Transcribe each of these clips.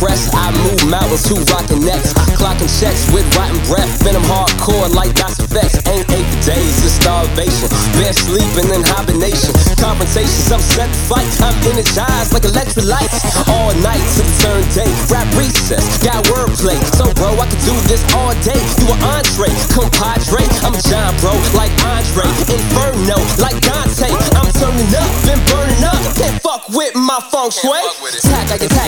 threats, y'all not impressed. I move mountains, two rockin' necks. Clocking checks with rotten breath. Venom hardcore like DOS effects. Ain't eight for days, it's starvation. Been sleeping in hibernation. Confrontations, I'm set to fight. I'm energized like electrolytes. All night to the turn day. Rap recess, got wordplay. So, bro, I could do this all day. You an entree, compadre. I'm John, bro, like Andre. Inferno, like Dante. I'm turning up, been burning up. Can't fuck with my feng shui. Attack like attack,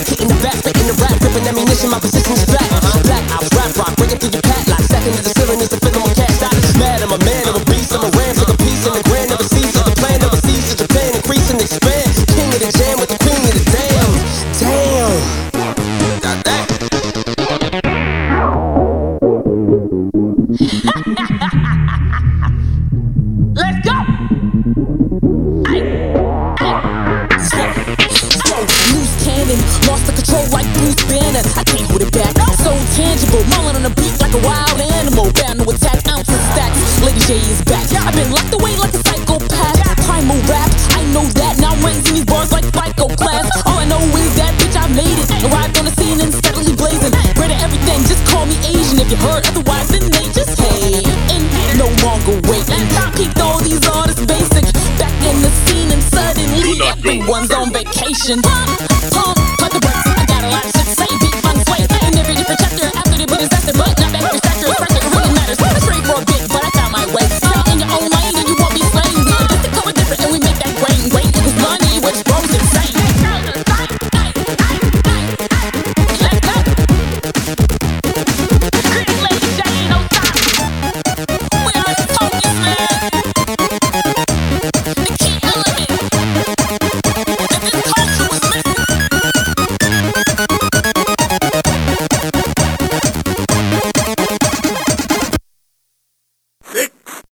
Banner. I can't hold it back. So tangible, mulling on the beat like a wild animal. Bound to attack, ounces stacks. Lady J is back. I've been locked away like a psychopath. Primal rap, I know that. Now I'm raising these bars like psycho class. All I know is that bitch, I made it. Arrived on the scene and steadily blazing. Great at everything, just call me Asian. If you heard otherwise, then they just hate. And no longer waiting. Peaked all these artists basic. Back in the scene and suddenly everyone's on vacation.